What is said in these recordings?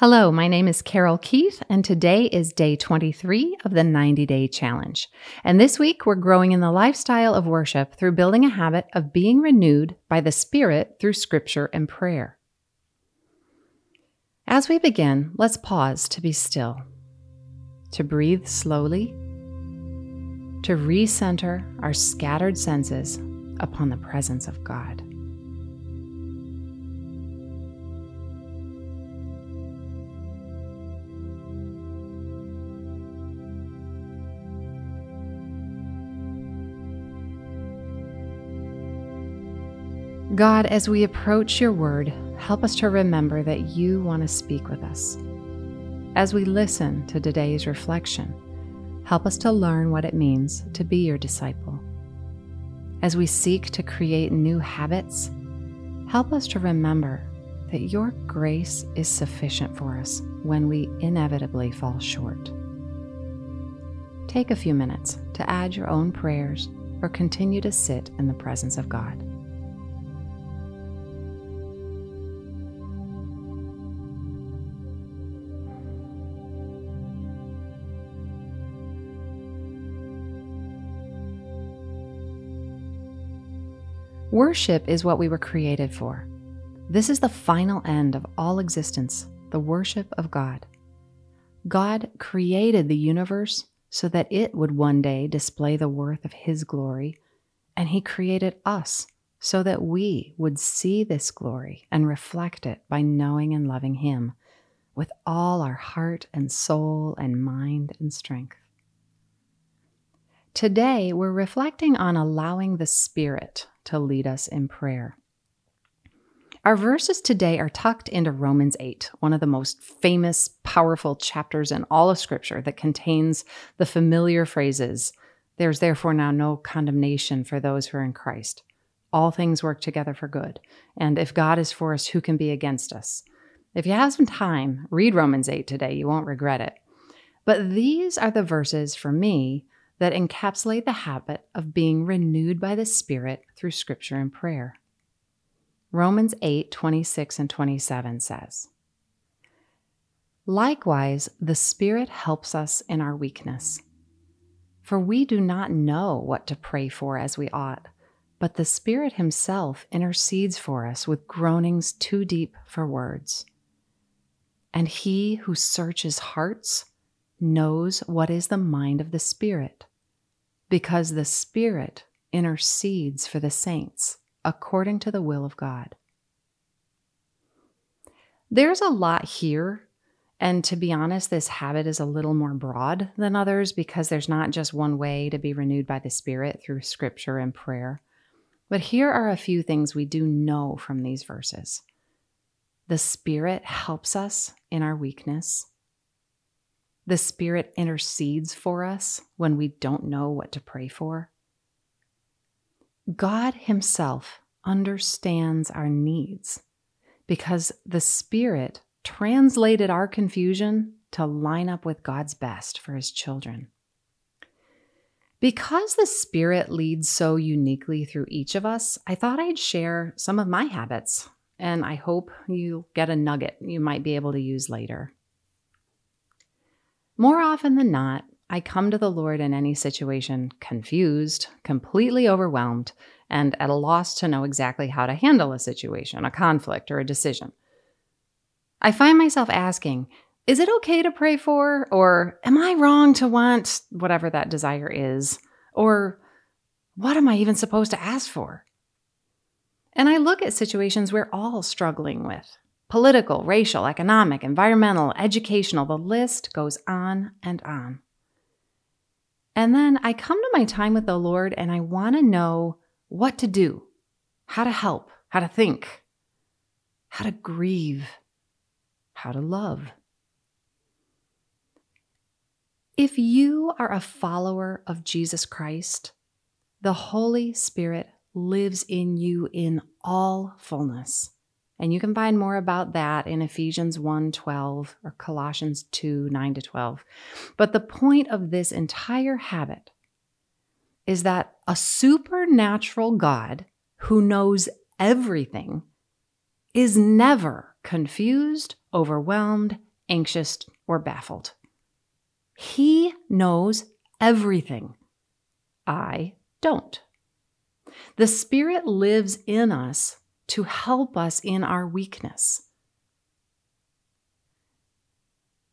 Hello, my name is Carol Keith, and today is day 23 of the 90 Day Challenge. And this week, we're growing in the lifestyle of worship through building a habit of being renewed by the Spirit through Scripture and prayer. As we begin, let's pause to be still, to breathe slowly, to recenter our scattered senses upon the presence of God. God, as we approach your word, help us to remember that you want to speak with us. As we listen to today's reflection, help us to learn what it means to be your disciple. As we seek to create new habits, help us to remember that your grace is sufficient for us when we inevitably fall short. Take a few minutes to add your own prayers or continue to sit in the presence of God. Worship is what we were created for. This is the final end of all existence, the worship of God. God created the universe so that it would one day display the worth of His glory, and He created us so that we would see this glory and reflect it by knowing and loving Him with all our heart and soul and mind and strength. Today, we're reflecting on allowing the Spirit to lead us in prayer. Our verses today are tucked into Romans 8, one of the most famous, powerful chapters in all of Scripture that contains the familiar phrases There's therefore now no condemnation for those who are in Christ. All things work together for good. And if God is for us, who can be against us? If you have some time, read Romans 8 today. You won't regret it. But these are the verses for me that encapsulate the habit of being renewed by the Spirit through Scripture and prayer. Romans 8 26 and 27 says, Likewise, the Spirit helps us in our weakness. For we do not know what to pray for as we ought, but the Spirit Himself intercedes for us with groanings too deep for words. And He who searches hearts knows what is the mind of the Spirit because the Spirit intercedes for the saints according to the will of God. There's a lot here. And to be honest, this habit is a little more broad than others because there's not just one way to be renewed by the Spirit through scripture and prayer. But here are a few things we do know from these verses. The Spirit helps us in our weakness. The Spirit intercedes for us when we don't know what to pray for. God Himself understands our needs because the Spirit translated our confusion to line up with God's best for His children. Because the Spirit leads so uniquely through each of us, I thought I'd share some of my habits, and I hope you get a nugget you might be able to use later. More often than not, I come to the Lord in any situation confused, completely overwhelmed, and at a loss to know exactly how to handle a situation, a conflict, or a decision. I find myself asking, is it okay to pray for? Or am I wrong to want whatever that desire is? Or what am I even supposed to ask for? And I look at situations we're all struggling with political, racial, economic, environmental, educational, the list goes on and on. And then I come to my time with the Lord and I want to know what to do, how to help, how to think, how to grieve, how to love. If you are a follower of Jesus Christ, the Holy Spirit lives in you in all fullness. And you can find more about that in Ephesians 1 12 or Colossians 2 9 to 12. But the point of this entire habit is that a supernatural God who knows everything is never confused, overwhelmed, anxious, or baffled. He knows everything. I don't. The Spirit lives in us to help us in our weakness.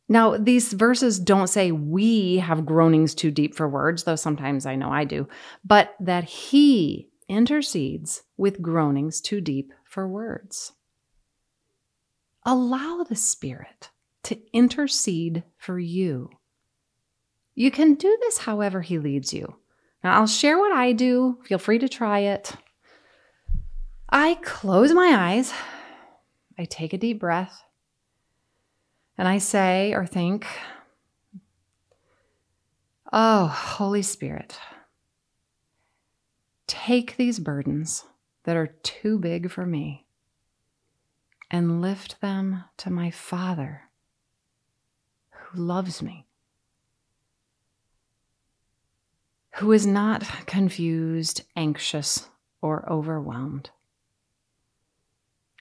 Now, these verses don't say we have groanings too deep for words, though sometimes I know I do, but that He intercedes with groanings too deep for words. Allow the Spirit to intercede for you. You can do this however He leads you. Now, I'll share what I do. Feel free to try it. I close my eyes, I take a deep breath, and I say or think, Oh, Holy Spirit, take these burdens that are too big for me and lift them to my Father who loves me, who is not confused, anxious, or overwhelmed.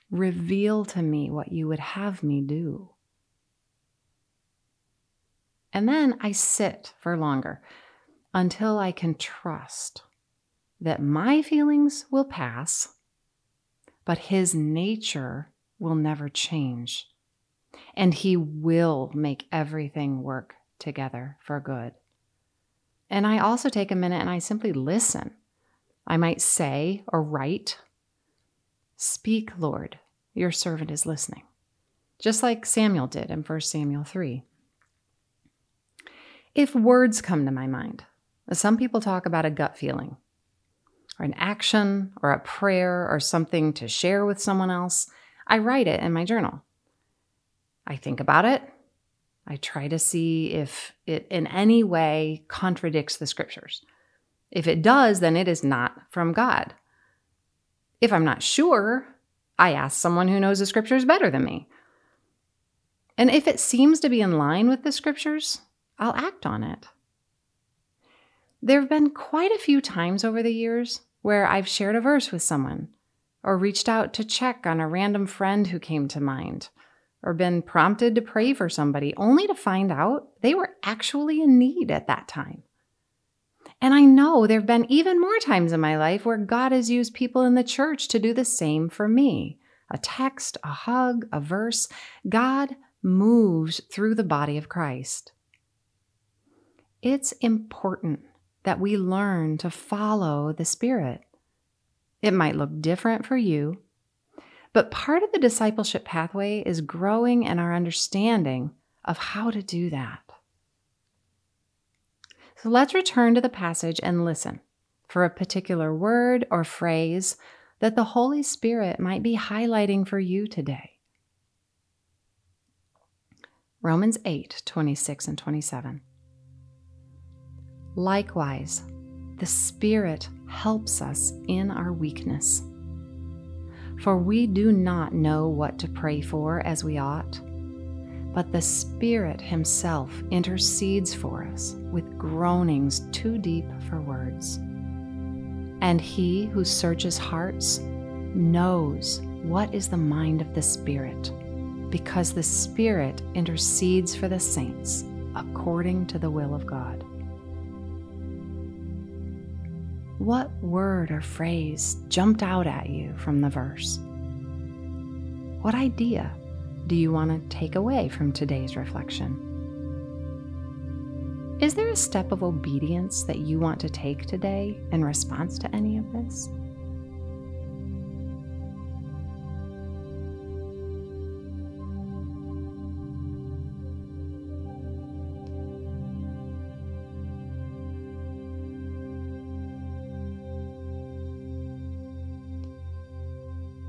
Reveal to me what you would have me do. And then I sit for longer until I can trust that my feelings will pass, but his nature will never change. And he will make everything work together for good. And I also take a minute and I simply listen. I might say or write, Speak, Lord, your servant is listening. Just like Samuel did in 1 Samuel 3. If words come to my mind, some people talk about a gut feeling, or an action, or a prayer, or something to share with someone else, I write it in my journal. I think about it. I try to see if it in any way contradicts the scriptures. If it does, then it is not from God. If I'm not sure, I ask someone who knows the scriptures better than me. And if it seems to be in line with the scriptures, I'll act on it. There have been quite a few times over the years where I've shared a verse with someone, or reached out to check on a random friend who came to mind, or been prompted to pray for somebody only to find out they were actually in need at that time. And I know there have been even more times in my life where God has used people in the church to do the same for me a text, a hug, a verse. God moves through the body of Christ. It's important that we learn to follow the Spirit. It might look different for you, but part of the discipleship pathway is growing in our understanding of how to do that. So let's return to the passage and listen for a particular word or phrase that the Holy Spirit might be highlighting for you today. Romans 8 26 and 27. Likewise, the Spirit helps us in our weakness. For we do not know what to pray for as we ought, but the Spirit Himself intercedes for us with groanings too deep for words. And He who searches hearts knows what is the mind of the Spirit, because the Spirit intercedes for the saints according to the will of God. What word or phrase jumped out at you from the verse? What idea do you want to take away from today's reflection? Is there a step of obedience that you want to take today in response to any of this?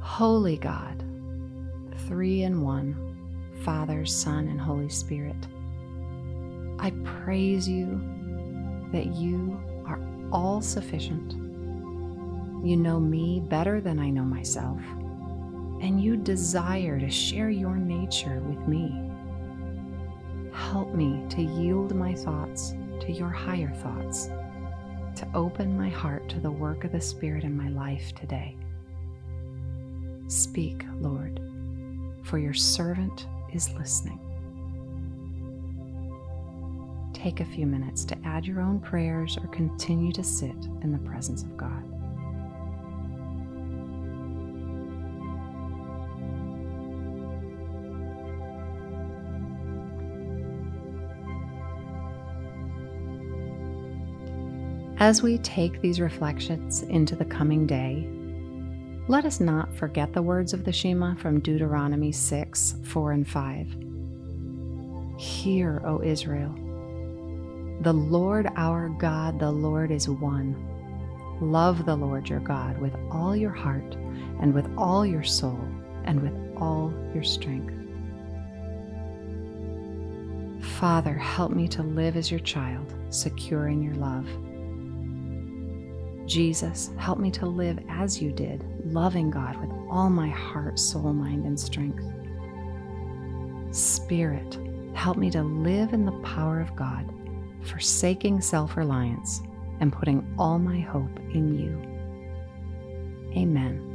Holy God, three in one, Father, Son, and Holy Spirit, I praise you that you are all sufficient. You know me better than I know myself, and you desire to share your nature with me. Help me to yield my thoughts to your higher thoughts, to open my heart to the work of the Spirit in my life today. Speak, Lord, for your servant is listening. take a few minutes to add your own prayers or continue to sit in the presence of God. As we take these reflections into the coming day, let us not forget the words of the Shema from Deuteronomy 6 4 and 5. Hear, O Israel. The Lord our God, the Lord is one. Love the Lord your God with all your heart, and with all your soul, and with all your strength. Father, help me to live as your child, secure in your love. Jesus, help me to live as you did, loving God with all my heart, soul, mind, and strength. Spirit, help me to live in the power of God, forsaking self reliance and putting all my hope in you. Amen.